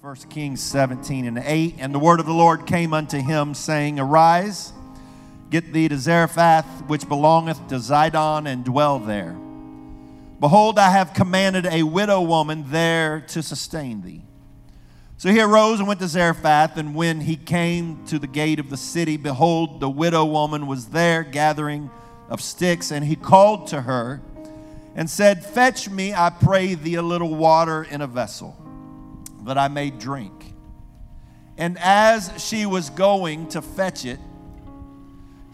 1 Kings 17 and 8. And the word of the Lord came unto him, saying, Arise, get thee to Zarephath, which belongeth to Zidon, and dwell there. Behold, I have commanded a widow woman there to sustain thee. So he arose and went to Zarephath, and when he came to the gate of the city, behold, the widow woman was there gathering of sticks, and he called to her and said, Fetch me, I pray thee, a little water in a vessel that I may drink. And as she was going to fetch it,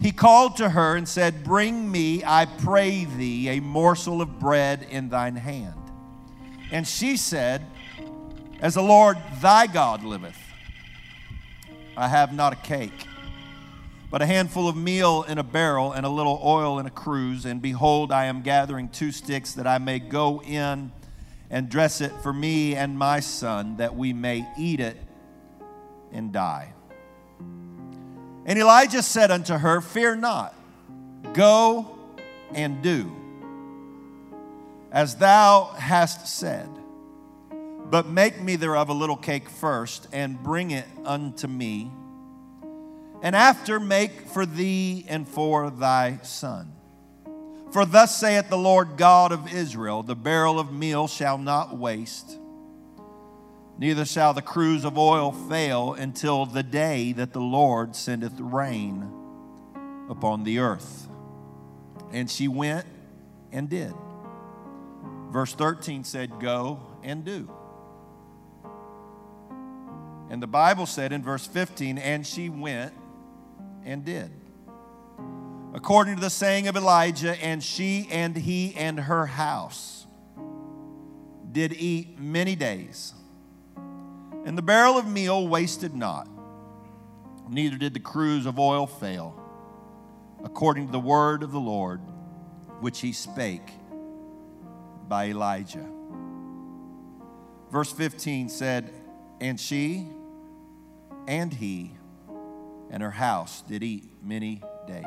he called to her and said, Bring me, I pray thee, a morsel of bread in thine hand. And she said, As the Lord thy God liveth, I have not a cake, but a handful of meal in a barrel and a little oil in a cruse. And behold, I am gathering two sticks that I may go in and dress it for me and my son, that we may eat it and die. And Elijah said unto her, Fear not, go and do as thou hast said. But make me thereof a little cake first, and bring it unto me. And after make for thee and for thy son. For thus saith the Lord God of Israel The barrel of meal shall not waste, neither shall the cruse of oil fail until the day that the Lord sendeth rain upon the earth. And she went and did. Verse 13 said, Go and do. And the Bible said in verse 15, And she went and did according to the saying of Elijah, and she and he and her house did eat many days. And the barrel of meal wasted not, neither did the cruse of oil fail, according to the word of the Lord, which he spake by Elijah. Verse 15 said, And she and he and her house did eat many days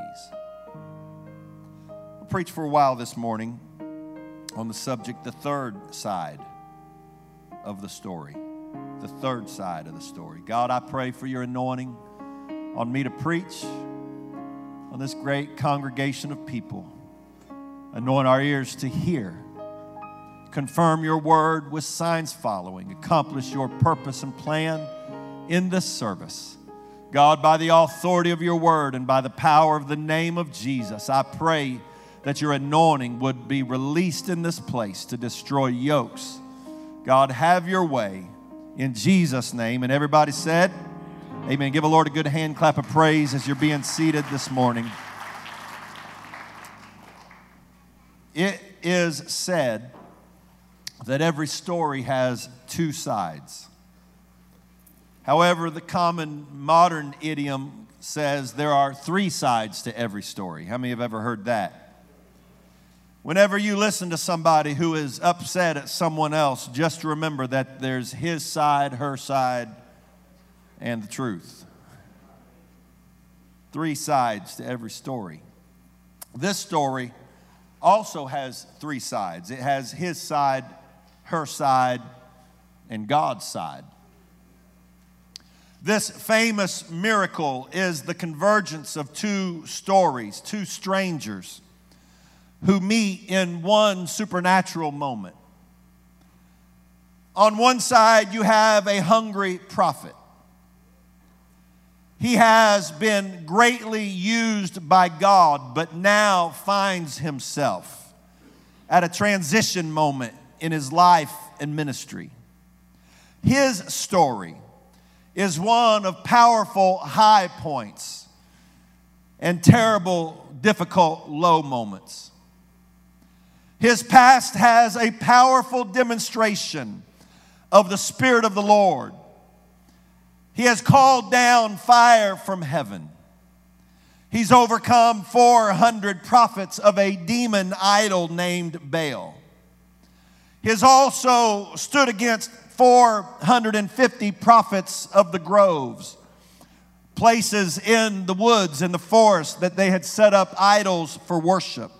preach for a while this morning on the subject, the third side of the story. The third side of the story. God, I pray for your anointing on me to preach on this great congregation of people. Anoint our ears to hear. Confirm your word with signs following. Accomplish your purpose and plan in this service. God, by the authority of your word and by the power of the name of Jesus, I pray that your anointing would be released in this place to destroy yokes. God, have your way in Jesus' name. And everybody said, Amen. Give a Lord a good hand clap of praise as you're being seated this morning. It is said that every story has two sides. However, the common modern idiom says there are three sides to every story. How many have ever heard that? Whenever you listen to somebody who is upset at someone else, just remember that there's his side, her side, and the truth. Three sides to every story. This story also has three sides it has his side, her side, and God's side. This famous miracle is the convergence of two stories, two strangers who meet in one supernatural moment. On one side, you have a hungry prophet. He has been greatly used by God, but now finds himself at a transition moment in his life and ministry. His story is one of powerful high points and terrible, difficult low moments. His past has a powerful demonstration of the Spirit of the Lord. He has called down fire from heaven. He's overcome 400 prophets of a demon idol named Baal. He has also stood against 450 prophets of the groves, places in the woods and the forest that they had set up idols for worship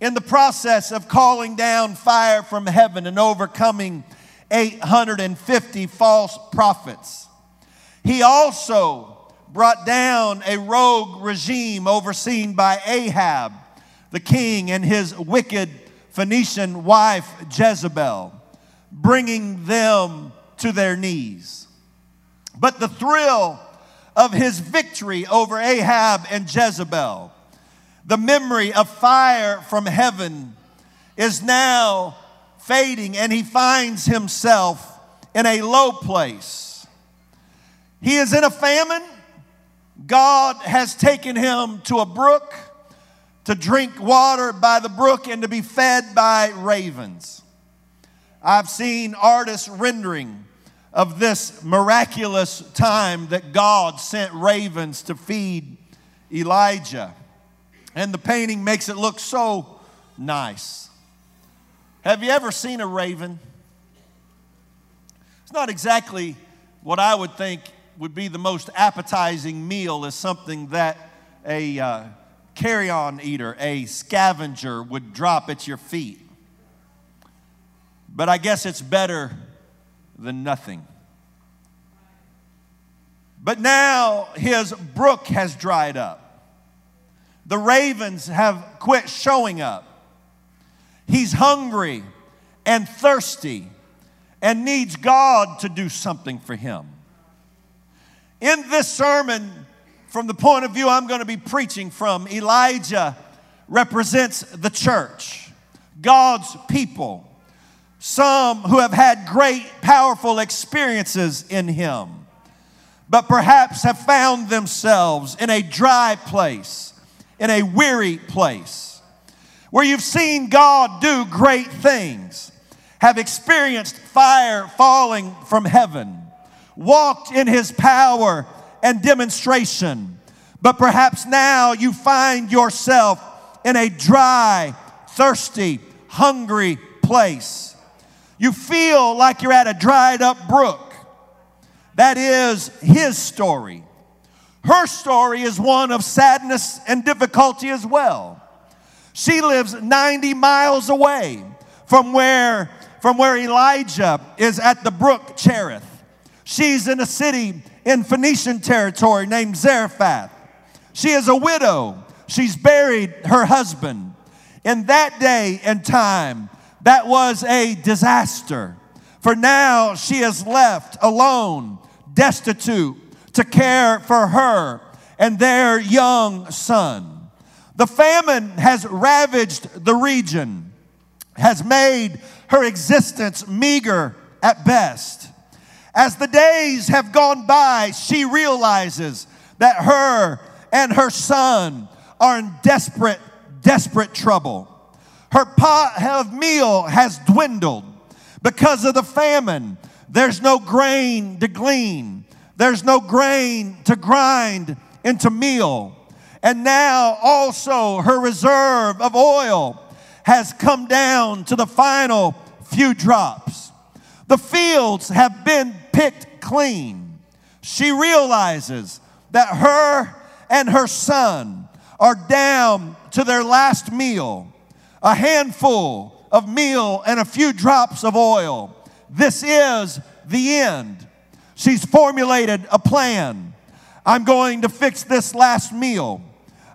in the process of calling down fire from heaven and overcoming 850 false prophets. He also brought down a rogue regime overseen by Ahab, the king, and his wicked Phoenician wife Jezebel, bringing them to their knees. But the thrill of his victory over Ahab and Jezebel, the memory of fire from heaven, is now fading, and he finds himself in a low place. He is in a famine. God has taken him to a brook to drink water by the brook and to be fed by ravens. I've seen artists rendering of this miraculous time that God sent ravens to feed Elijah. And the painting makes it look so nice. Have you ever seen a raven? It's not exactly what I would think would be the most appetizing meal, is something that a uh, carrion eater, a scavenger, would drop at your feet. But I guess it's better than nothing. But now his brook has dried up. The ravens have quit showing up. He's hungry and thirsty and needs God to do something for him. In this sermon, from the point of view I'm going to be preaching from, Elijah represents the church, God's people some who have had great, powerful experiences in Him, but perhaps have found themselves in a dry place, in a weary place, where you've seen God do great things, have experienced fire falling from heaven, walked in His power and demonstration, but perhaps now you find yourself in a dry, thirsty, hungry place you feel like you're at a dried up brook. That is his story. Her story is one of sadness and difficulty as well. She lives 90 miles away from where, from where Elijah is at the brook Cherith. She's in a city in Phoenician territory named Zarephath. She is a widow. She's buried her husband. In that day and time, that was a disaster. For now she is left alone, destitute, to care for her and their young son. The famine has ravaged the region, has made her existence meager at best. As the days have gone by, she realizes that her and her son are in desperate, desperate trouble. Her pot of meal has dwindled because of the famine. There's no grain to glean, there's no grain to grind into meal. And now also her reserve of oil has come down to the final few drops. The fields have been picked clean. She realizes that her and her son are down to their last meal a handful of meal and a few drops of oil. This is the end. She's formulated a plan. I'm going to fix this last meal.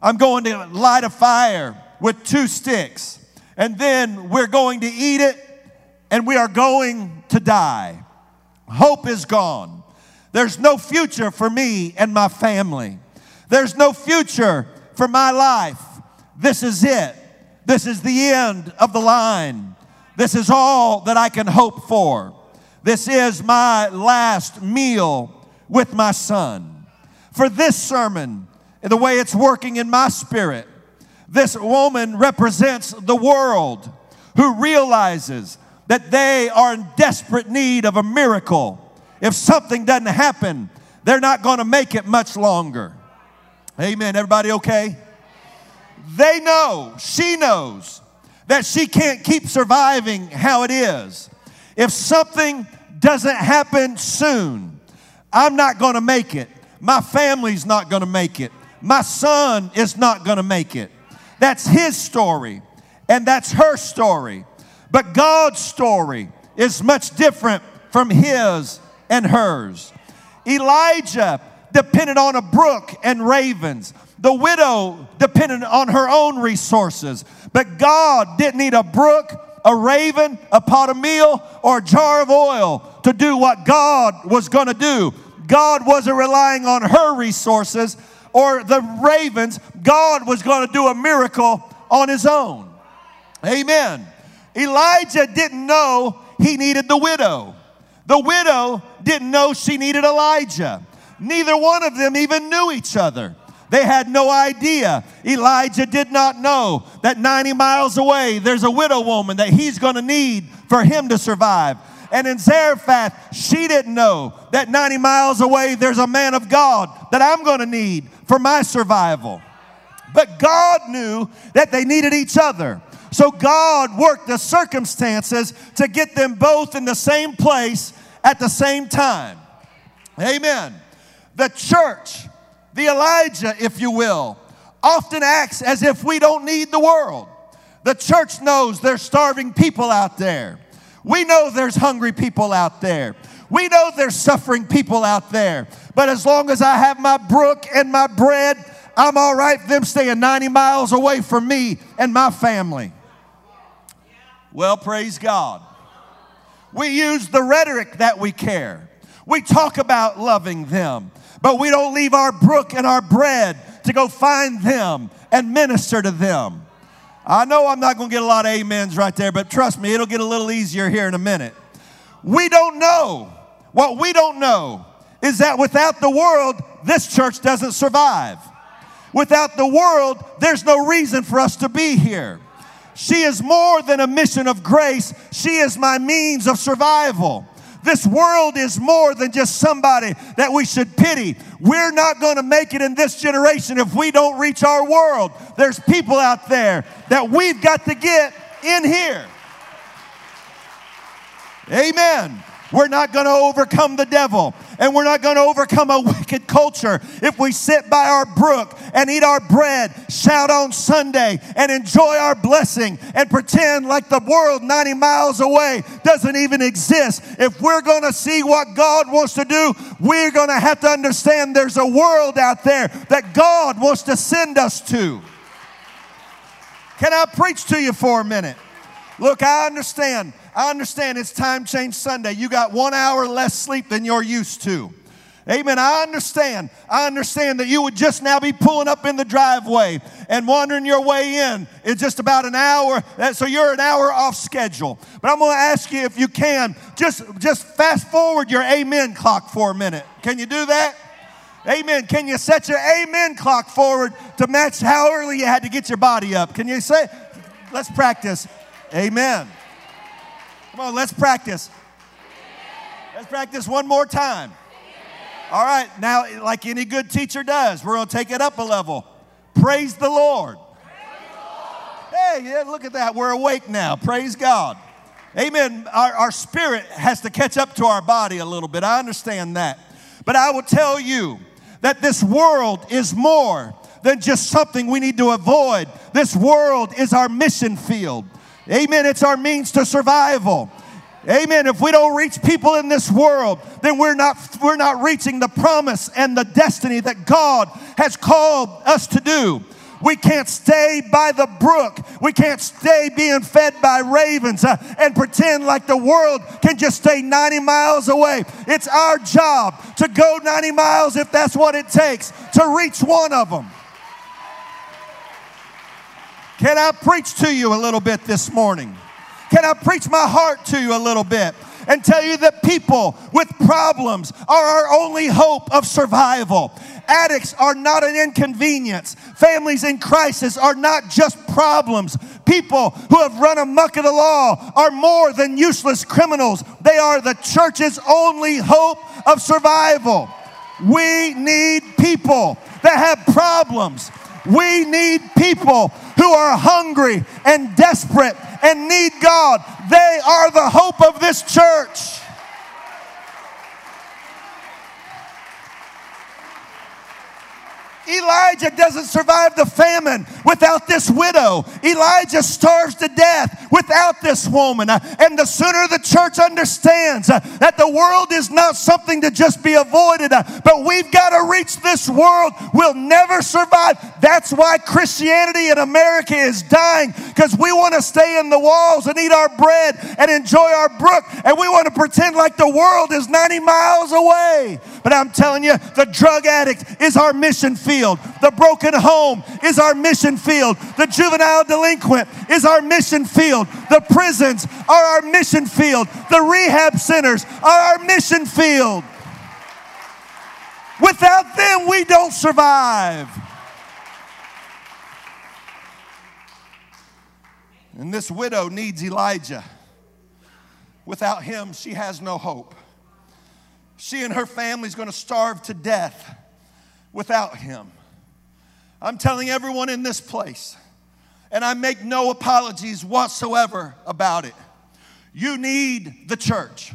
I'm going to light a fire with two sticks, and then we're going to eat it, and we are going to die. Hope is gone. There's no future for me and my family. There's no future for my life. This is it. This is the end of the line. This is all that I can hope for. This is my last meal with my son. For this sermon, the way it's working in my spirit, this woman represents the world who realizes that they are in desperate need of a miracle. If something doesn't happen, they're not going to make it much longer. Amen. Everybody okay? They know, she knows, that she can't keep surviving how it is. If something doesn't happen soon, I'm not going to make it. My family's not going to make it. My son is not going to make it. That's his story, and that's her story. But God's story is much different from his and hers. Elijah depended on a brook and ravens. The widow depended on her own resources. But God didn't need a brook, a raven, a pot of meal, or a jar of oil to do what God was going to do. God wasn't relying on her resources or the ravens. God was going to do a miracle on his own. Amen. Elijah didn't know he needed the widow. The widow didn't know she needed Elijah. Neither one of them even knew each other. They had no idea. Elijah did not know that 90 miles away there's a widow woman that he's going to need for him to survive. And in Zarephath, she didn't know that 90 miles away there's a man of God that I'm going to need for my survival. But God knew that they needed each other. So God worked the circumstances to get them both in the same place at the same time. Amen. The church, the Elijah, if you will, often acts as if we don't need the world. The church knows there's starving people out there. We know there's hungry people out there. We know there's suffering people out there. But as long as I have my brook and my bread, I'm all right them staying 90 miles away from me and my family. Well, praise God. We use the rhetoric that we care. We talk about loving them, but we don't leave our brook and our bread to go find them and minister to them. I know I'm not going to get a lot of amens right there, but trust me, it'll get a little easier here in a minute. We don't know. What we don't know is that without the world, this church doesn't survive. Without the world, there's no reason for us to be here. She is more than a mission of grace, she is my means of survival. This world is more than just somebody that we should pity. We're not going to make it in this generation if we don't reach our world. There's people out there that we've got to get in here. Amen. We're not going to overcome the devil and we're not going to overcome a wicked culture if we sit by our brook and eat our bread, shout on Sunday, and enjoy our blessing and pretend like the world 90 miles away doesn't even exist. If we're going to see what God wants to do, we're going to have to understand there's a world out there that God wants to send us to. Can I preach to you for a minute? Look, I understand I understand it's time change Sunday. You got one hour less sleep than you're used to. Amen. I understand. I understand that you would just now be pulling up in the driveway and wandering your way in in just about an hour. Uh, so you're an hour off schedule. But I'm going to ask you if you can just just fast forward your amen clock for a minute. Can you do that? Amen. Can you set your amen clock forward to match how early you had to get your body up? Can you say? Let's practice. Amen. Come on, let's practice. Let's practice one more time. All right, now, like any good teacher does, we're going to take it up a level. Praise the Lord. Hey, yeah, look at that. We're awake now. Praise God. Amen. Our, our spirit has to catch up to our body a little bit. I understand that. But I will tell you that this world is more than just something we need to avoid. This world is our mission field. Amen. It's our means to survival. Amen. If we don't reach people in this world, then we're not, we're not reaching the promise and the destiny that God has called us to do. We can't stay by the brook. We can't stay being fed by ravens uh, and pretend like the world can just stay 90 miles away. It's our job to go 90 miles if that's what it takes to reach one of them. Can I preach to you a little bit this morning? Can I preach my heart to you a little bit? and tell you that people with problems are our only hope of survival. Addicts are not an inconvenience. Families in crisis are not just problems. People who have run amuck of the law are more than useless criminals. They are the church's only hope of survival. We need people that have problems. We need people who are hungry and desperate and need God. They are the hope of this church. Elijah doesn't survive the famine without this widow. Elijah starves to death without this woman. And the sooner the church understands that the world is not something to just be avoided, but we've got to reach this world, we'll never survive. That's why Christianity in America is dying because we want to stay in the walls and eat our bread and enjoy our brook, and we want to pretend like the world is 90 miles away. But I'm telling you, the drug addict is our mission field. The broken home is our mission field. The juvenile delinquent is our mission field. The prisons are our mission field. The rehab centers are our mission field. Without them, we don't survive. And this widow needs Elijah. Without him, she has no hope. She and her family is going to starve to death without him. I'm telling everyone in this place, and I make no apologies whatsoever about it. You need the church.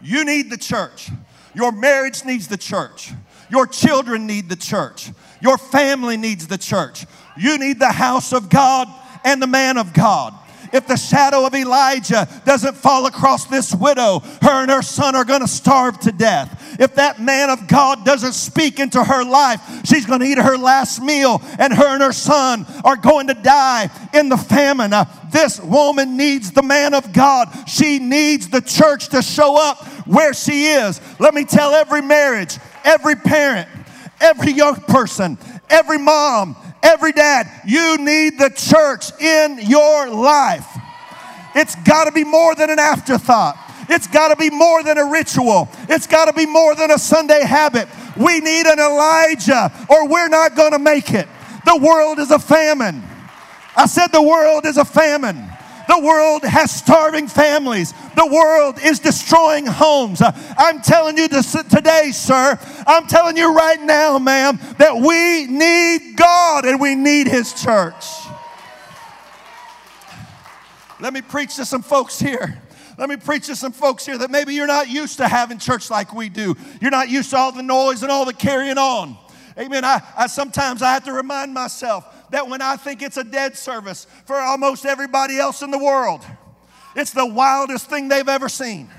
You need the church. Your marriage needs the church. Your children need the church. Your family needs the church. You need the house of God and the man of God if the shadow of Elijah doesn't fall across this widow, her and her son are going to starve to death. If that man of God doesn't speak into her life, she's going to eat her last meal, and her and her son are going to die in the famine. Uh, this woman needs the man of God. She needs the church to show up where she is. Let me tell every marriage, every parent, every young person, every mom, Every dad, you need the church in your life. It's got to be more than an afterthought. It's got to be more than a ritual. It's got to be more than a Sunday habit. We need an Elijah or we're not going to make it. The world is a famine. I said the world is a famine. The world has starving families. The world is destroying homes. I'm telling you this today, sir. I'm telling you right now, ma'am, that we need God and we need His church. Let me preach to some folks here. Let me preach to some folks here that maybe you're not used to having church like we do. You're not used to all the noise and all the carrying on. Amen. I, I sometimes I have to remind myself that when I think it's a dead service for almost everybody else in the world, it's the wildest thing they've ever seen.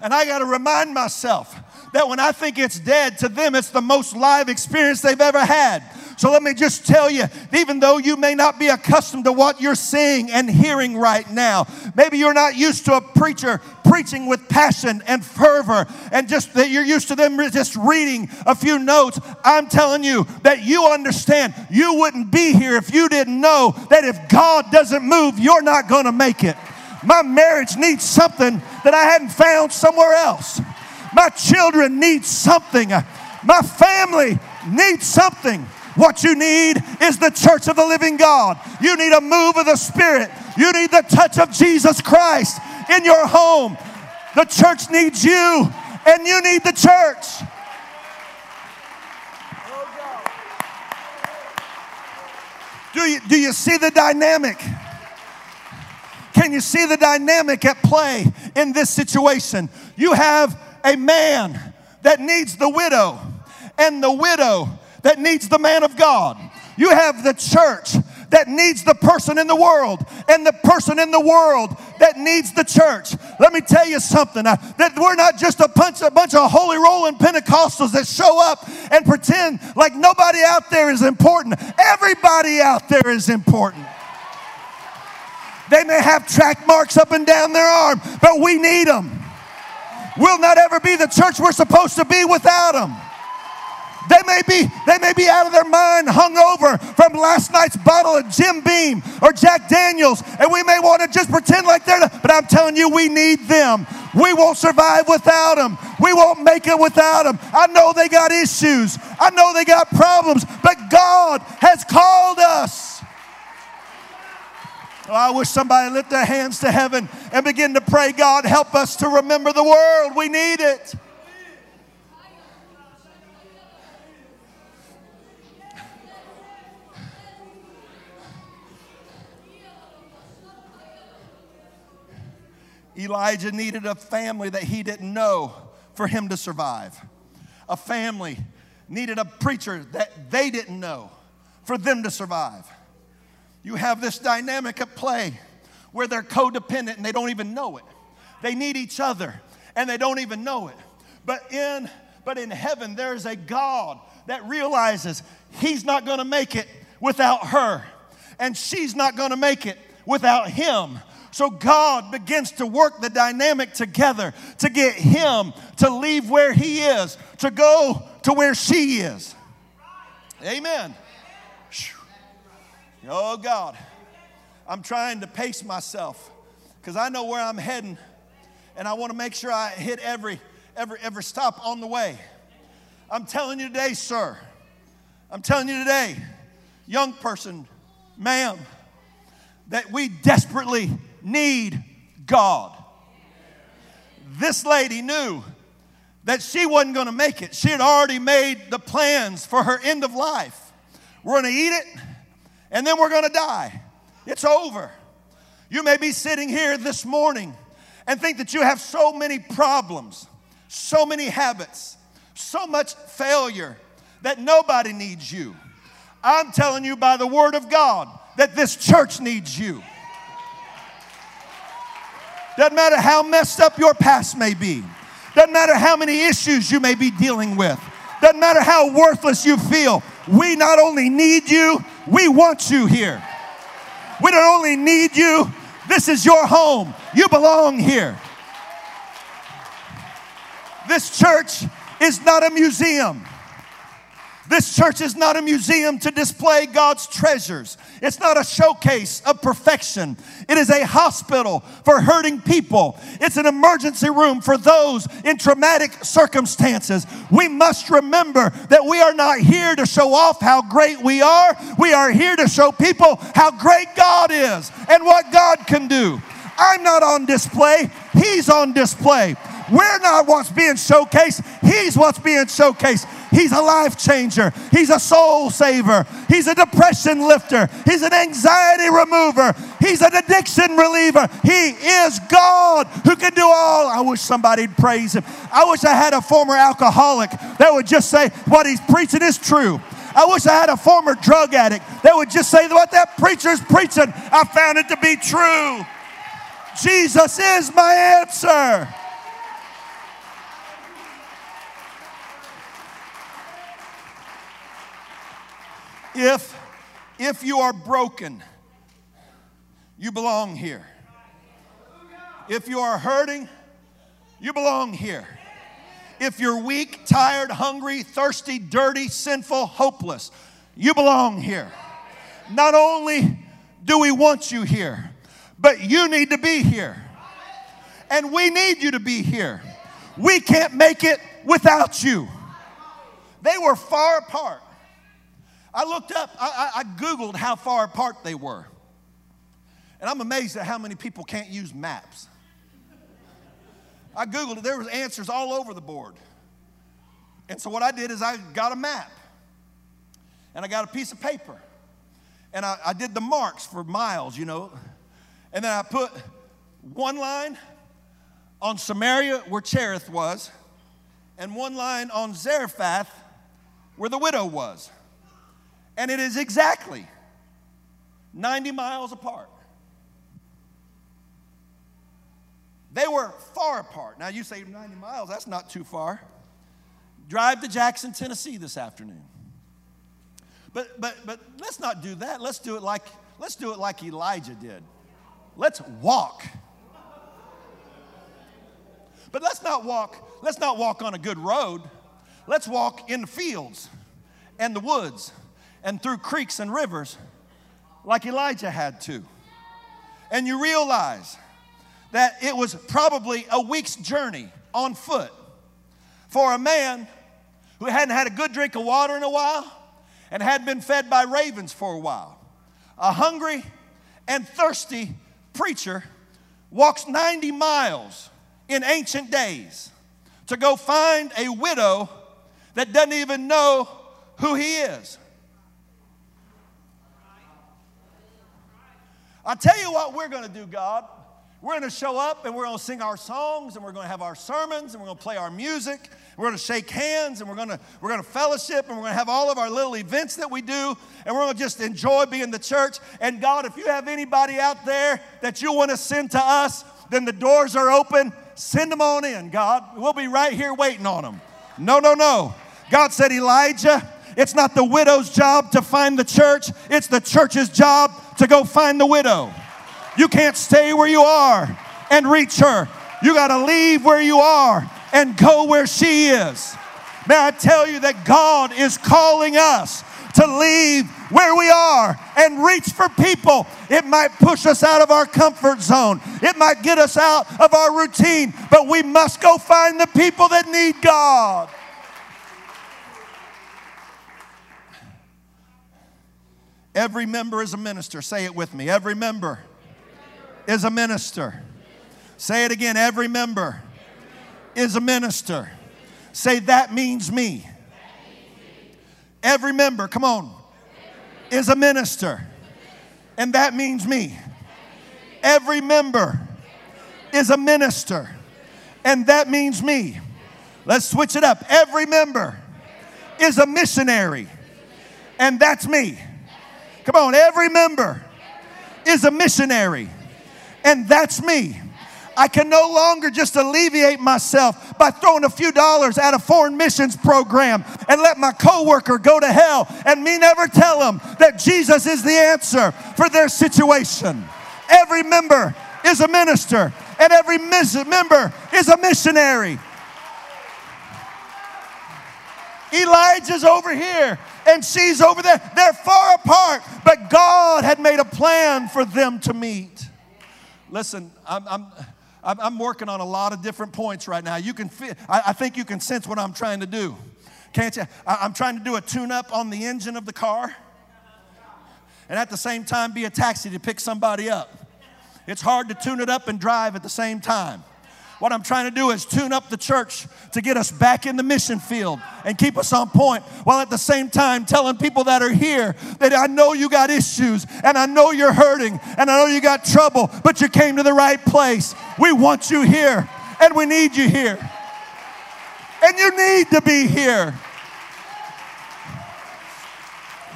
And I got to remind myself that when I think it's dead, to them it's the most live experience they've ever had. So let me just tell you, even though you may not be accustomed to what you're seeing and hearing right now, maybe you're not used to a preacher preaching with passion and fervor and just that you're used to them just reading a few notes. I'm telling you that you understand you wouldn't be here if you didn't know that if God doesn't move, you're not going to make it. My marriage needs something that I hadn't found somewhere else. My children need something. My family needs something. What you need is the church of the living God. You need a move of the Spirit. You need the touch of Jesus Christ in your home. The church needs you, and you need the church. Do you, do you see the dynamic? Can you see the dynamic at play in this situation? You have a man that needs the widow, and the widow that needs the man of God. You have the church that needs the person in the world and the person in the world that needs the church. Let me tell you something uh, that we're not just a bunch, a bunch of holy rolling Pentecostals that show up and pretend like nobody out there is important. Everybody out there is important. They may have track marks up and down their arm, but we need them. We'll not ever be the church we're supposed to be without them. They may be, they may be out of their mind, hung over from last night's bottle of Jim Beam or Jack Daniels, and we may want to just pretend like they're not, but I'm telling you, we need them. We won't survive without them. We won't make it without them. I know they got issues. I know they got problems, but God has called us. Oh, I wish somebody lift their hands to heaven and begin to pray, God, help us to remember the world. We need it. Elijah needed a family that he didn't know for him to survive. A family needed a preacher that they didn't know for them to survive. You have this dynamic at play where they're codependent and they don't even know it. They need each other and they don't even know it. But in but in heaven there's a God that realizes he's not going to make it without her and she's not going to make it without him. So God begins to work the dynamic together to get him to leave where he is, to go to where she is. Amen. Oh God, I'm trying to pace myself because I know where I'm heading and I want to make sure I hit every every every stop on the way. I'm telling you today, sir. I'm telling you today, young person, ma'am, that we desperately need God. This lady knew that she wasn't going to make it. She had already made the plans for her end of life. We're going to eat it, and then we're going to die. It's over. You may be sitting here this morning and think that you have so many problems, so many habits, so much failure that nobody needs you. I'm telling you by the word of God that this church needs you. Doesn't matter how messed up your past may be. Doesn't matter how many issues you may be dealing with. Doesn't matter how worthless you feel. We not only need you, we want you here. We don't only need you, this is your home. You belong here. This church is not a museum. This church is not a museum to display God's treasures. It's not a showcase of perfection. It is a hospital for hurting people. It's an emergency room for those in traumatic circumstances. We must remember that we are not here to show off how great we are. We are here to show people how great God is and what God can do. I'm not on display, He's on display. We're not what's being showcased, He's what's being showcased. He's a life changer. He's a soul saver. He's a depression lifter. He's an anxiety remover. He's an addiction reliever. He is God who can do all. I wish somebody'd praise him. I wish I had a former alcoholic that would just say what he's preaching is true. I wish I had a former drug addict that would just say what that preacher's preaching, I found it to be true. Jesus is my answer. If, if you are broken, you belong here. If you are hurting, you belong here. If you're weak, tired, hungry, thirsty, dirty, sinful, hopeless, you belong here. Not only do we want you here, but you need to be here. And we need you to be here. We can't make it without you. They were far apart. I looked up, I, I, I Googled how far apart they were. And I'm amazed at how many people can't use maps. I Googled it, there was answers all over the board. And so what I did is I got a map and I got a piece of paper and I, I did the marks for miles, you know. And then I put one line on Samaria where Cherith was, and one line on Zarephath where the widow was and it is exactly 90 miles apart. They were far apart. Now you say 90 miles, that's not too far. Drive to Jackson, Tennessee this afternoon. But but but let's not do that. Let's do it like let's do it like Elijah did. Let's walk. But let's not walk, let's not walk on a good road. Let's walk in the fields and the woods and through creeks and rivers like Elijah had to. And you realize that it was probably a week's journey on foot for a man who hadn't had a good drink of water in a while and hadn't been fed by ravens for a while. A hungry and thirsty preacher walks 90 miles in ancient days to go find a widow that doesn't even know who he is. I tell you what we're going to do, God. We're going to show up and we're going to sing our songs and we're going to have our sermons and we're going to play our music. We're going to shake hands and we're going to we're going to fellowship and we're going to have all of our little events that we do and we're going to just enjoy being the church. And God, if you have anybody out there that you want to send to us, then the doors are open. Send them on in, God. We'll be right here waiting on them. No, no, no. God said, Elijah, it's not the widow's job to find the church, it's the church's job to go find the widow. You can't stay where you are and reach her. You got to leave where you are and go where she is. May I tell you that God is calling us to leave where we are and reach for people. It might push us out of our comfort zone, it might get us out of our routine, but we must go find the people that need God. Every member is a minister. Say it with me. Every member is a minister. Say it again. Every member is a minister. Say, that means me. Every member, come on, is a minister. And that means me. Every member is a minister. And that means me. Let's switch it up. Every member is a missionary. And that's me. Come on, every member is a missionary and that's me. I can no longer just alleviate myself by throwing a few dollars at a foreign missions program and let my coworker go to hell and me never tell them that Jesus is the answer for their situation. Every member is a minister and every member is a missionary. Elijah's over here and she's over there. They're far apart, but God had made a plan for them to meet. Listen, I'm, I'm, I'm working on a lot of different points right now. You can feel, I, think you can sense what I'm trying to do. Can't you? I, I'm trying to do a tune up on the engine of the car and at the same time be a taxi to pick somebody up. It's hard to tune it up and drive at the same time. What I'm trying to do is tune up the church to get us back in the mission field and keep us on point while at the same time telling people that are here that I know you got issues and I know you're hurting and I know you got trouble, but you came to the right place. We want you here and we need you here. And you need to be here.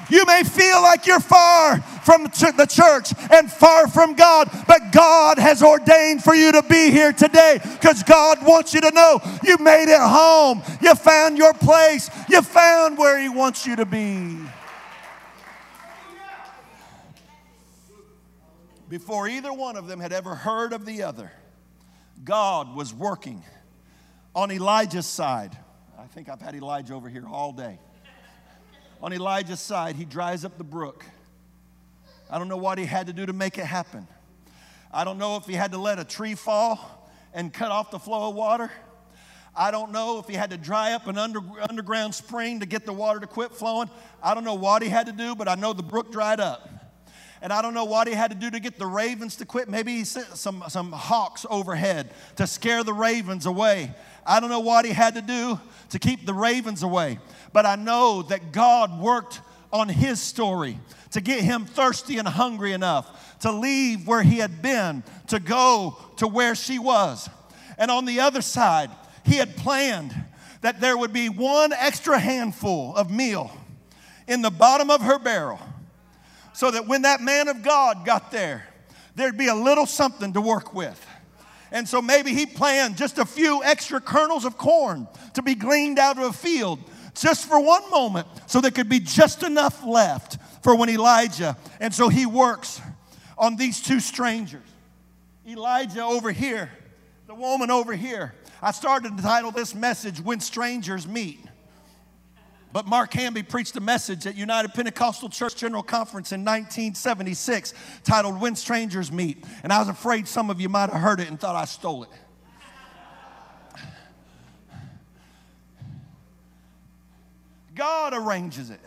You may feel like you're far from the church and far from God, but God has ordained for you to be here today because God wants you to know you made it home. You found your place. You found where He wants you to be. Before either one of them had ever heard of the other, God was working on Elijah's side. I think I've had Elijah over here all day on Elijah's side, he dries up the brook. I don't know what he had to do to make it happen. I don't know if he had to let a tree fall and cut off the flow of water. I don't know if he had to dry up an under, underground spring to get the water to quit flowing. I don't know what he had to do, but I know the brook dried up. And I don't know what he had to do to get the ravens to quit. Maybe he sent some, some hawks overhead to scare the ravens away. I don't know what he had to do to keep the ravens away. But I know that God worked on his story to get him thirsty and hungry enough to leave where he had been, to go to where she was. And on the other side, he had planned that there would be one extra handful of meal in the bottom of her barrel so that when that man of God got there, there'd be a little something to work with. And so maybe he planned just a few extra kernels of corn to be gleaned out of a field just for one moment so there could be just enough left for when Elijah. And so he works on these two strangers. Elijah over here, the woman over here. I started to title this message, When Strangers Meet. But Mark Hanby preached a message at United Pentecostal Church General Conference in 1976 titled When Strangers Meet. And I was afraid some of you might have heard it and thought I stole it. God arranges it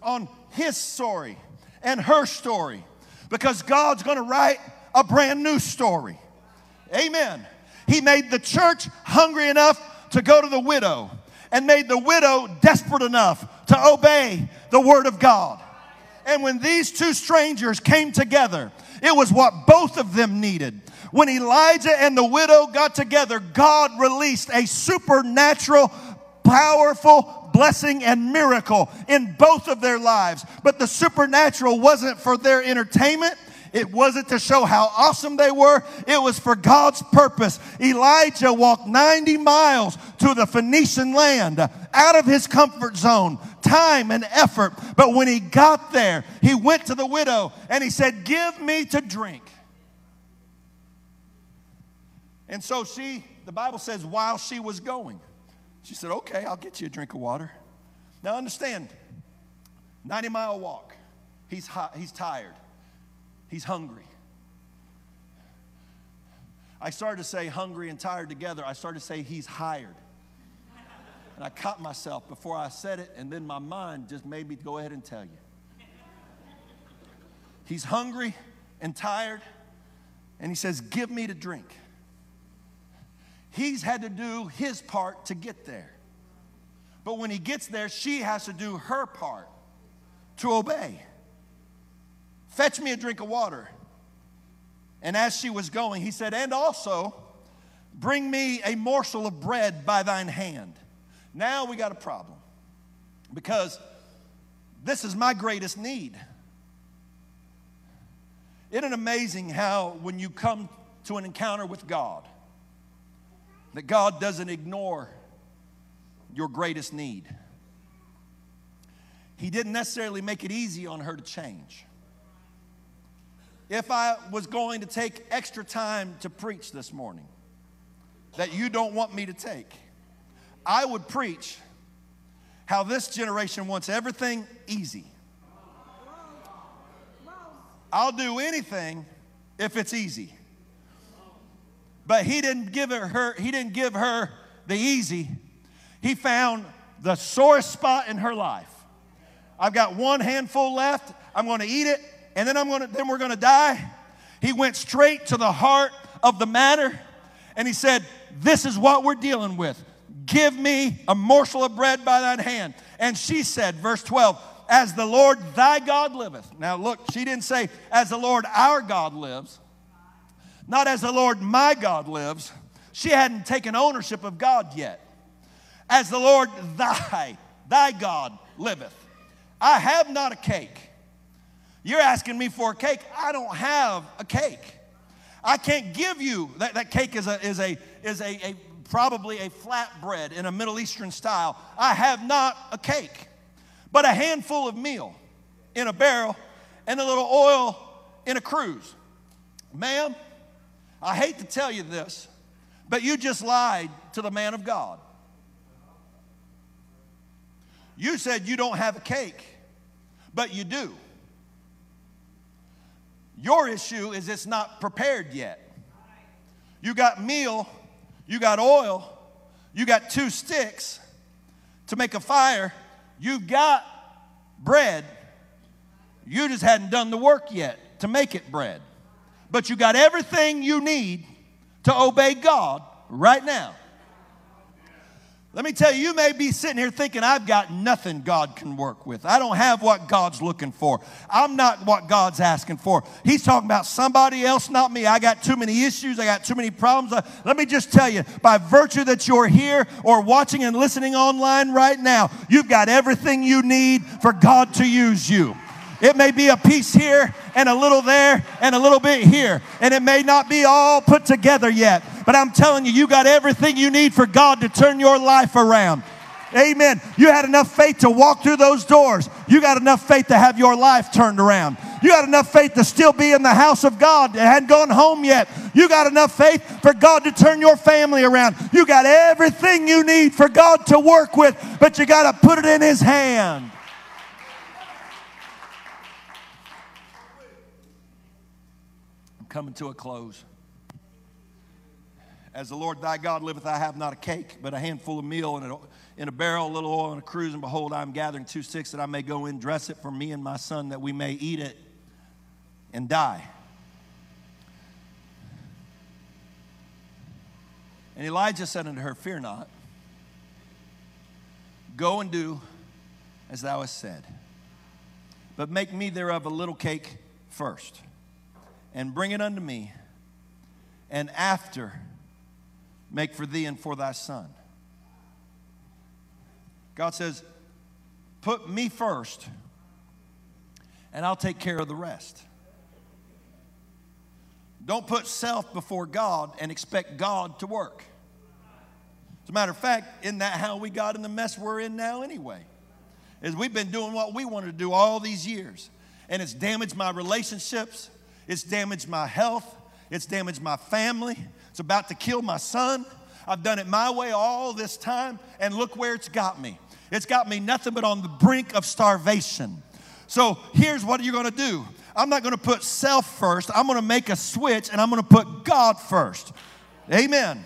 on his story and her story because God's going to write a brand new story. Amen. He made the church hungry enough to go to the widow and made the widow desperate enough to obey the word of God. And when these two strangers came together It was what both of them needed. When Elijah and the widow got together, God released a supernatural, powerful blessing and miracle in both of their lives. But the supernatural wasn't for their entertainment. It wasn't to show how awesome they were. It was for God's purpose. Elijah walked 90 miles to the Phoenician land out of his comfort zone, time and effort. But when he got there, he went to the widow and he said, Give me to drink. And so she, the Bible says, while she was going, she said, Okay, I'll get you a drink of water. Now understand, 90 mile walk. He's, hot, he's tired. He's hungry. I started to say hungry and tired together. I started to say he's hired. And I caught myself before I said it, and then my mind just made me go ahead and tell you. He's hungry and tired, and he says, Give me to drink. He's had to do his part to get there. But when he gets there, she has to do her part to obey. Fetch me a drink of water. And as she was going, he said, And also, bring me a morsel of bread by thine hand. Now we got a problem because this is my greatest need. Isn't it amazing how, when you come to an encounter with God, that God doesn't ignore your greatest need? He didn't necessarily make it easy on her to change. If I was going to take extra time to preach this morning that you don't want me to take, I would preach how this generation wants everything easy. I'll do anything if it's easy. But he didn't give her, he didn't give her the easy. He found the sore spot in her life. I've got one handful left. I'm going to eat it, and then I'm to, then we're to die. He went straight to the heart of the matter, and he said, "This is what we're dealing with. Give me a morsel of bread by thine hand." And she said, verse 12, "As the Lord thy God liveth." Now look, she didn't say, "As the Lord our God lives." Not as the Lord my God lives. She hadn't taken ownership of God yet. As the Lord thy, thy God liveth. I have not a cake. You're asking me for a cake. I don't have a cake. I can't give you that, that cake is a is a is a, a probably a flat bread in a Middle Eastern style. I have not a cake, but a handful of meal in a barrel and a little oil in a cruse. Ma'am, I hate to tell you this, but you just lied to the man of God. You said you don't have a cake, but you do. Your issue is it's not prepared yet. You got meal, you got oil, you got two sticks to make a fire, you've got bread. You just hadn't done the work yet to make it bread. But you got everything you need to obey God right now. Let me tell you, you may be sitting here thinking, I've got nothing God can work with. I don't have what God's looking for. I'm not what God's asking for. He's talking about somebody else, not me. I got too many issues. I got too many problems. Uh, let me just tell you, by virtue that you're here or watching and listening online right now, you've got everything you need for God to use you. It may be a piece here and a little there and a little bit here, and it may not be all put together yet. But I'm telling you, you got everything you need for God to turn your life around. Amen. You had enough faith to walk through those doors. You got enough faith to have your life turned around. You got enough faith to still be in the house of God and hadn't gone home yet. You got enough faith for God to turn your family around. You got everything you need for God to work with, but you got to put it in His hand. Coming to a close. As the Lord thy God liveth, I have not a cake, but a handful of meal in a, in a barrel, a little oil and a cruse, and behold, I am gathering two sticks that I may go in, dress it for me and my son, that we may eat it and die. And Elijah said unto her, Fear not, go and do as thou hast said, but make me thereof a little cake first and bring it unto me, and after make for thee and for thy son. God says, Put me first, and I'll take care of the rest. Don't put self before God and expect God to work. As a matter of fact, isn't that how we got in the mess we're in now anyway? Is we've been doing what we wanted to do all these years. And it's damaged my relationships, it's damaged my health, it's damaged my family, it's about to kill my son. I've done it my way all this time, and look where it's got me. It's got me nothing but on the brink of starvation. So here's what you're gonna do I'm not gonna put self first, I'm gonna make a switch and I'm gonna put God first. Amen.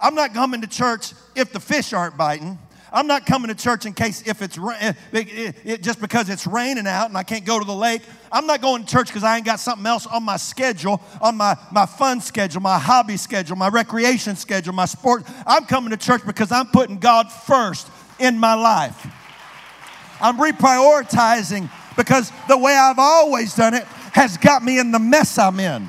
I'm not coming to church if the fish aren't biting. I'm not coming to church in case if it's it, it, it, just because it's raining out and I can't go to the lake. I'm not going to church because I ain't got something else on my schedule, on my, my fun schedule, my hobby schedule, my recreation schedule, my sport. I'm coming to church because I'm putting God first in my life. I'm reprioritizing because the way I've always done it has got me in the mess I'm in.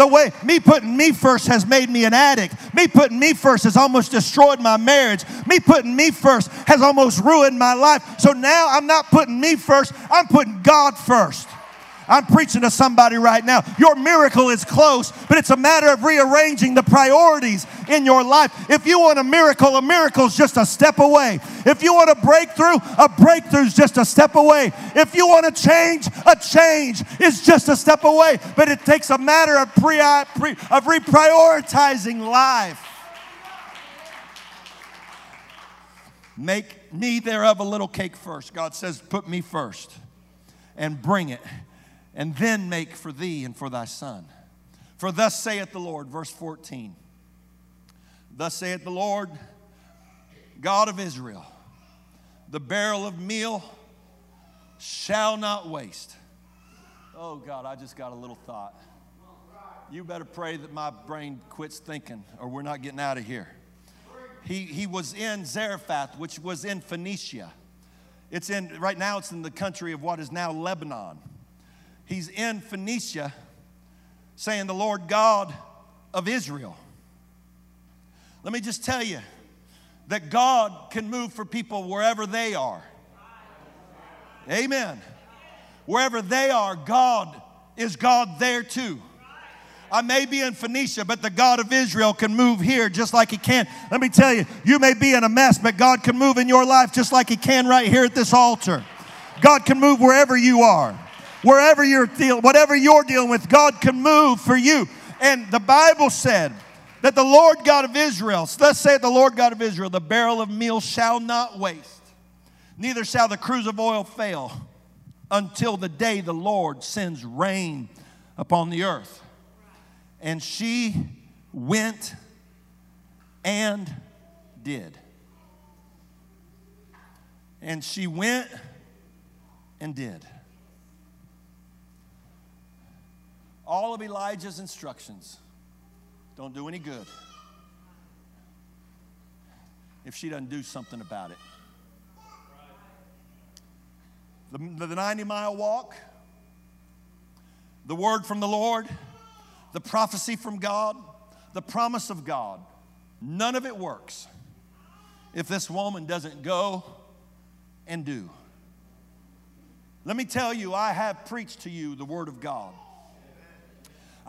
The way me putting me first has made me an addict. Me putting me first has almost destroyed my marriage. Me putting me first has almost ruined my life. So now I'm not putting me first, I'm putting God first. I'm preaching to somebody right now. Your miracle is close, but it's a matter of rearranging the priorities in your life. If you want a miracle, a miracle is just a step away. If you want a breakthrough, a breakthrough is just a step away. If you want a change, a change is just a step away. But it takes a matter of, pre- pre- of reprioritizing life. Make me thereof a little cake first. God says, put me first and bring it and then make for thee and for thy son. For thus saith the Lord, verse 14. Thus saith the Lord, God of Israel, the barrel of meal shall not waste. Oh God, I just got a little thought. You better pray that my brain quits thinking or we're not getting out of here. He, he was in Zarephath, which was in Phoenicia. It's in, right now, it's in the country of what is now Lebanon he's in Phoenicia saying, The Lord God of Israel. Let me just tell you that God can move for people wherever they are. Amen. Wherever they are, God is God there too. I may be in Phoenicia, but the God of Israel can move here just like He can. Let me tell you, you may be in a mess, but God can move in your life just like He can right here at this altar. God can move wherever you are wherever you're dealing, whatever you're dealing with, God can move for you. And the Bible said that the Lord God of Israel, thus saith the Lord God of Israel, the barrel of meal shall not waste, neither shall the cruse of oil fail until the day the Lord sends rain upon the earth. And she went and did. And she went and did. All of Elijah's instructions don't do any good if she doesn't do something about it. The, the 90 mile walk, the word from the Lord, the prophecy from God, the promise of God, none of it works if this woman doesn't go and do. Let me tell you, I have preached to you the word of God.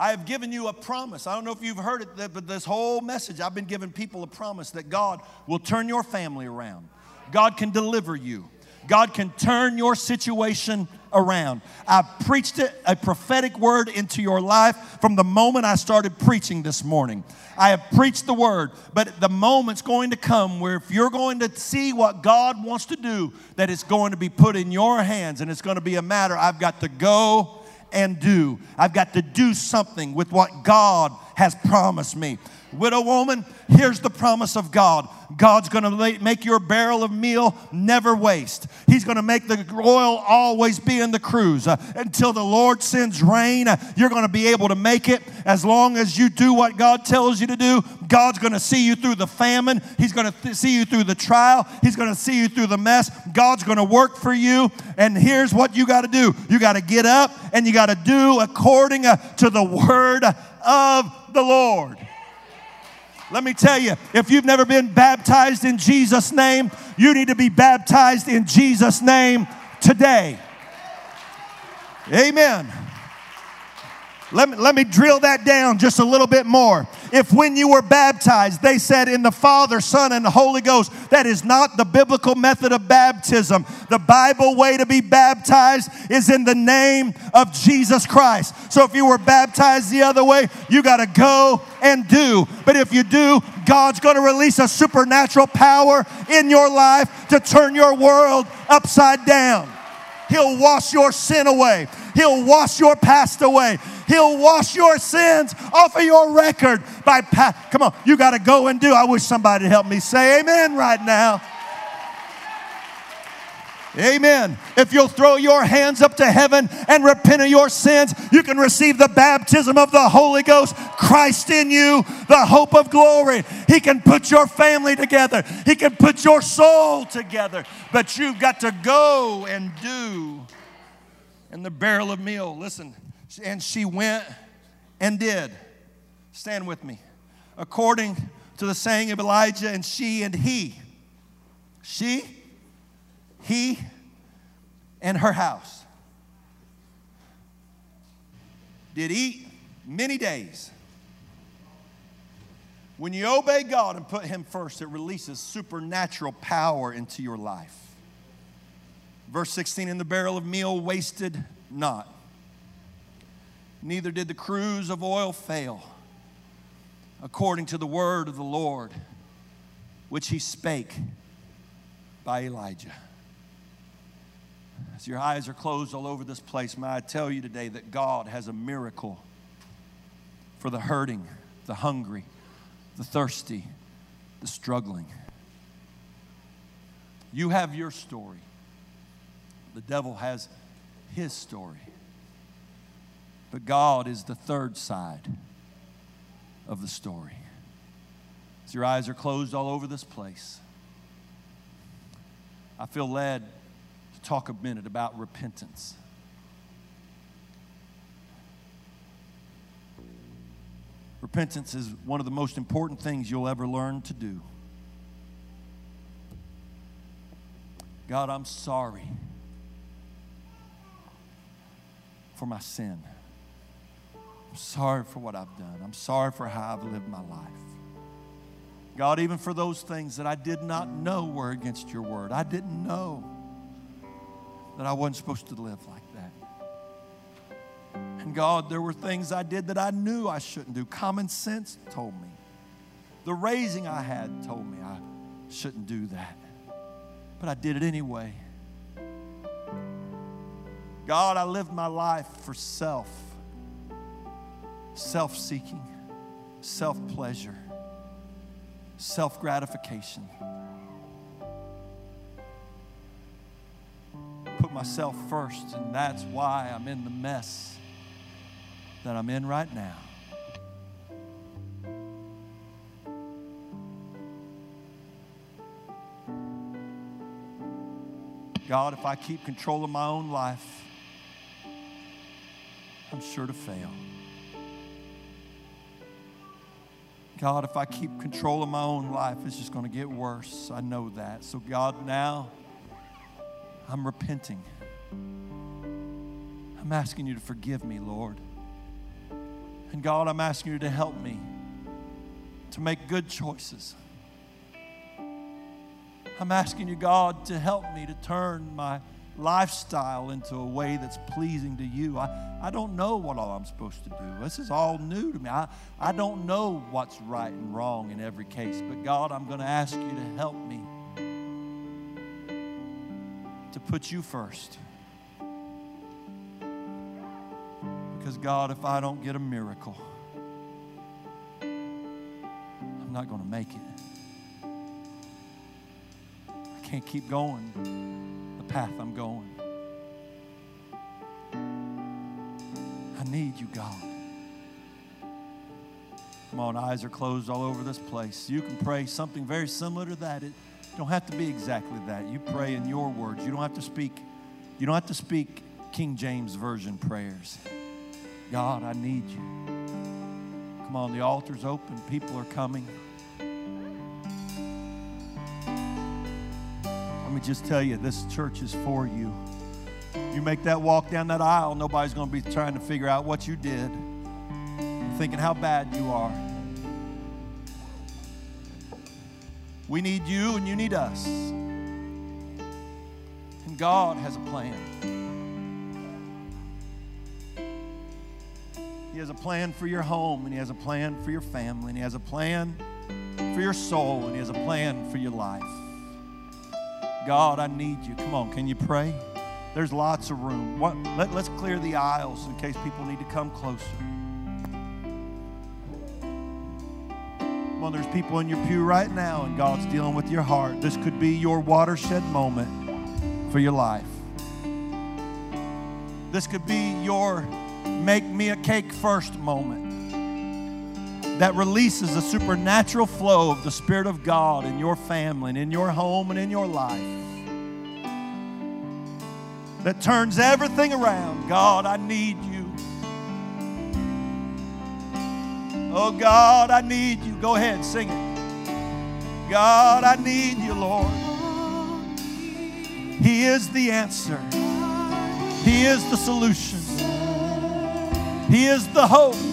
I have given you a promise. I don't know if you've heard it, but this whole message, I've been giving people a promise that God will turn your family around. God can deliver you. God can turn your situation around. I preached it, a prophetic word into your life from the moment I started preaching this morning. I have preached the word, but the moment's going to come where if you're going to see what God wants to do, that it's going to be put in your hands and it's going to be a matter I've got to go and do. I've got to do something with what God has promised me. Widow woman, here's the promise of God God's going to make your barrel of meal never waste. He's going to make the oil always be in the cruse. Uh, until the Lord sends rain, uh, you're going to be able to make it. As long as you do what God tells you to do, God's going to see you through the famine. He's going to th- see you through the trial. He's going to see you through the mess. God's going to work for you. And here's what you got to do you got to get up and you got to do according uh, to the word of the Lord. Let me tell you, if you've never been baptized in Jesus' name, you need to be baptized in Jesus' name today. Amen. Let me, let me drill that down just a little bit more. If when you were baptized, they said in the Father, Son, and the Holy Ghost, that is not the biblical method of baptism. The Bible way to be baptized is in the name of Jesus Christ. So if you were baptized the other way, you got to go and do. But if you do, God's going to release a supernatural power in your life to turn your world upside down. He'll wash your sin away. He'll wash your past away. He'll wash your sins off of your record by pa- come on, you got to go and do. I wish somebody help me say amen right now. Amen. If you'll throw your hands up to heaven and repent of your sins, you can receive the baptism of the Holy Ghost, Christ in you, the hope of glory. He can put your family together, He can put your soul together, but you've got to go and do. And the barrel of meal, listen, and she went and did. Stand with me. According to the saying of Elijah, and she and he. She he and her house did eat many days. When you obey God and put Him first, it releases supernatural power into your life. Verse 16 In the barrel of meal wasted not, neither did the cruse of oil fail, according to the word of the Lord, which He spake by Elijah. As your eyes are closed all over this place, may I tell you today that God has a miracle for the hurting, the hungry, the thirsty, the struggling. You have your story. The devil has his story. But God is the third side of the story. As your eyes are closed all over this place, I feel led to talk a minute about repentance. Repentance is one of the most important things you'll ever learn to do. God, I'm sorry for my sin. I'm sorry for what I've done. I'm sorry for how I've lived my life. God, even for those things that I did not know were against your word, I didn't know that I wasn't supposed to live like that. And God, there were things I did that I knew I shouldn't do. Common sense told me. The raising I had told me I shouldn't do that. But I did it anyway. God, I lived my life for self, self seeking, self pleasure, self gratification. put myself first, and that's why I'm in the mess that I'm in right now. God, if I keep control of my own life, I'm sure to fail. God, if I keep control of my own life, it's just going to get worse. I know that. So, God, now, I'm repenting. I'm asking you to forgive me, Lord. And God, I'm asking you to help me to make good choices. I'm asking you, God, to help me to turn my lifestyle into a way that's pleasing to you. I, I don't know what all I'm supposed to do. This is all new to me. I, I don't know what's right and wrong in every case. But God, I'm going to ask you to help me to put you first. Because, God, if I don't get a miracle, I'm not going to make it. I can't keep going path I'm going. I need you, God. Come on, eyes are closed all over this place. You can pray something very similar to that. It don't have to be exactly that. You pray in your words. You don't have to speak. You don't have to speak King James version prayers. God, I need you. Come on, the altar's open. People are coming. Just tell you, this church is for you. You make that walk down that aisle, nobody's going to be trying to figure out what you did, thinking how bad you are. We need you and you need us. And God has a plan. He has a plan for your home, and He has a plan for your family, and He has a plan for your soul, and He has a plan for your life. God, I need you. Come on, can you pray? There's lots of room. What, let, let's clear the aisles in case people need to come closer. On, there's people in your pew right now, and God's dealing with your heart. This could be your watershed moment for your life. This could be your make me a cake first moment that releases the supernatural flow of the Spirit of God in your family and in your home and in your life. That turns everything around. God, I need you. Oh, God, I need you. Go ahead, sing it. God, I need you, Lord. He is the answer, He is the solution, He is the hope.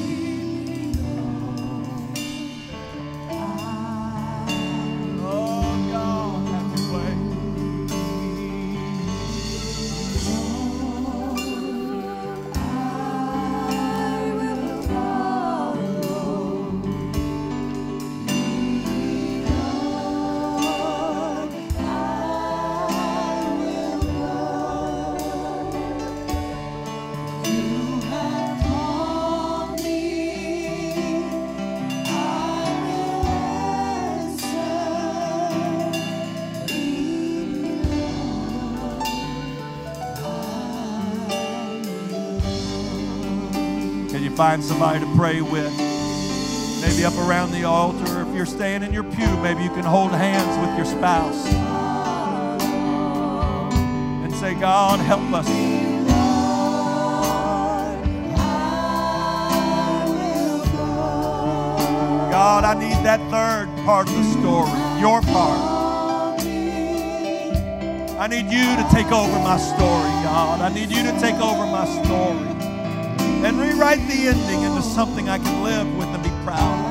Find somebody to pray with? Maybe up around the altar. If you're staying in your pew, maybe you can hold hands with your spouse and say, God, help us. God, I need that third part of the story, your part. I need you to take over my story, God. I need you to take over my story and rewrite the ending into something I can live with and be proud of.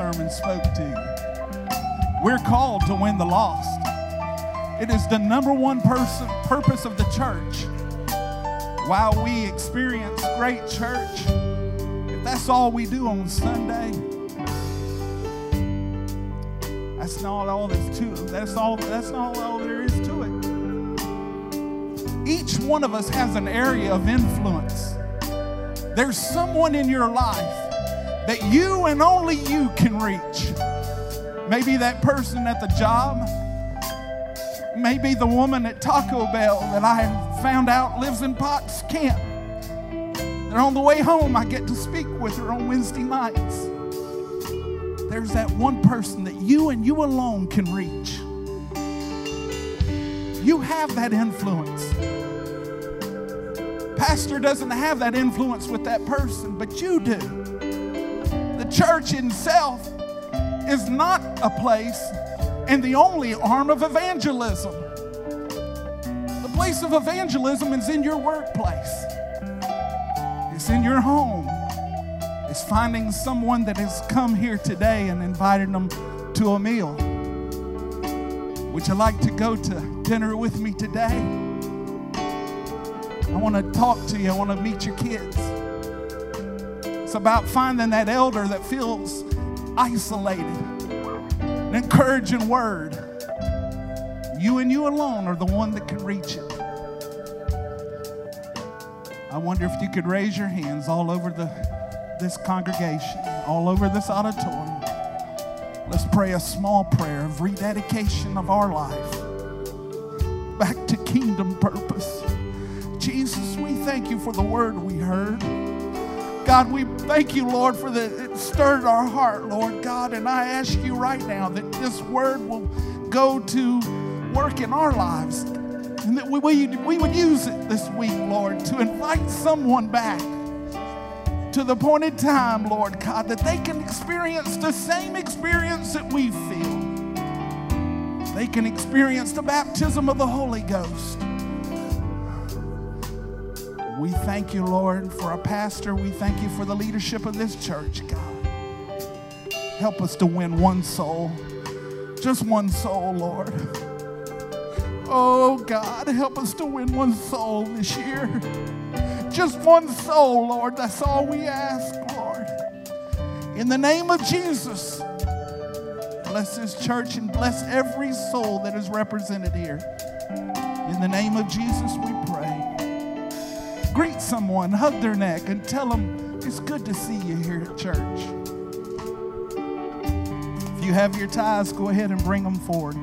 Sermon spoke to? We're called to win the lost. It is the number one person, purpose of the church. While we experience great church, if that's all we do on Sunday, that's not all there's to. That's all that's not all there is to it. Each one of us has an area of influence. There's someone in your life that you and only you can reach. Maybe that person at the job, maybe the woman at Taco Bell that I found out lives in Potts Camp. And on the way home, I get to speak with her on Wednesday nights. There's that one person that you and you alone can reach. You have that influence. Pastor doesn't have that influence with that person, but you do. Church itself is not a place and the only arm of evangelism. The place of evangelism is in your workplace, it's in your home, it's finding someone that has come here today and invited them to a meal. Would you like to go to dinner with me today? I want to talk to you. I want to meet your kids. It's about finding that elder that feels isolated. An encouraging word. You and you alone are the one that can reach it. I wonder if you could raise your hands all over the, this congregation, all over this auditorium. Let's pray a small prayer of rededication of our life back to kingdom purpose. Jesus, we thank you for the word we heard. God, we thank you, Lord, for the it stirred our heart, Lord God. And I ask you right now that this word will go to work in our lives and that we, we, we would use it this week, Lord, to invite someone back to the appointed time, Lord God, that they can experience the same experience that we feel. They can experience the baptism of the Holy Ghost. We thank you, Lord, for our pastor. We thank you for the leadership of this church, God. Help us to win one soul, just one soul, Lord. Oh, God, help us to win one soul this year. Just one soul, Lord. That's all we ask, Lord. In the name of Jesus, bless this church and bless every soul that is represented here. In the name of Jesus, we. Greet someone, hug their neck, and tell them it's good to see you here at church. If you have your ties, go ahead and bring them forward.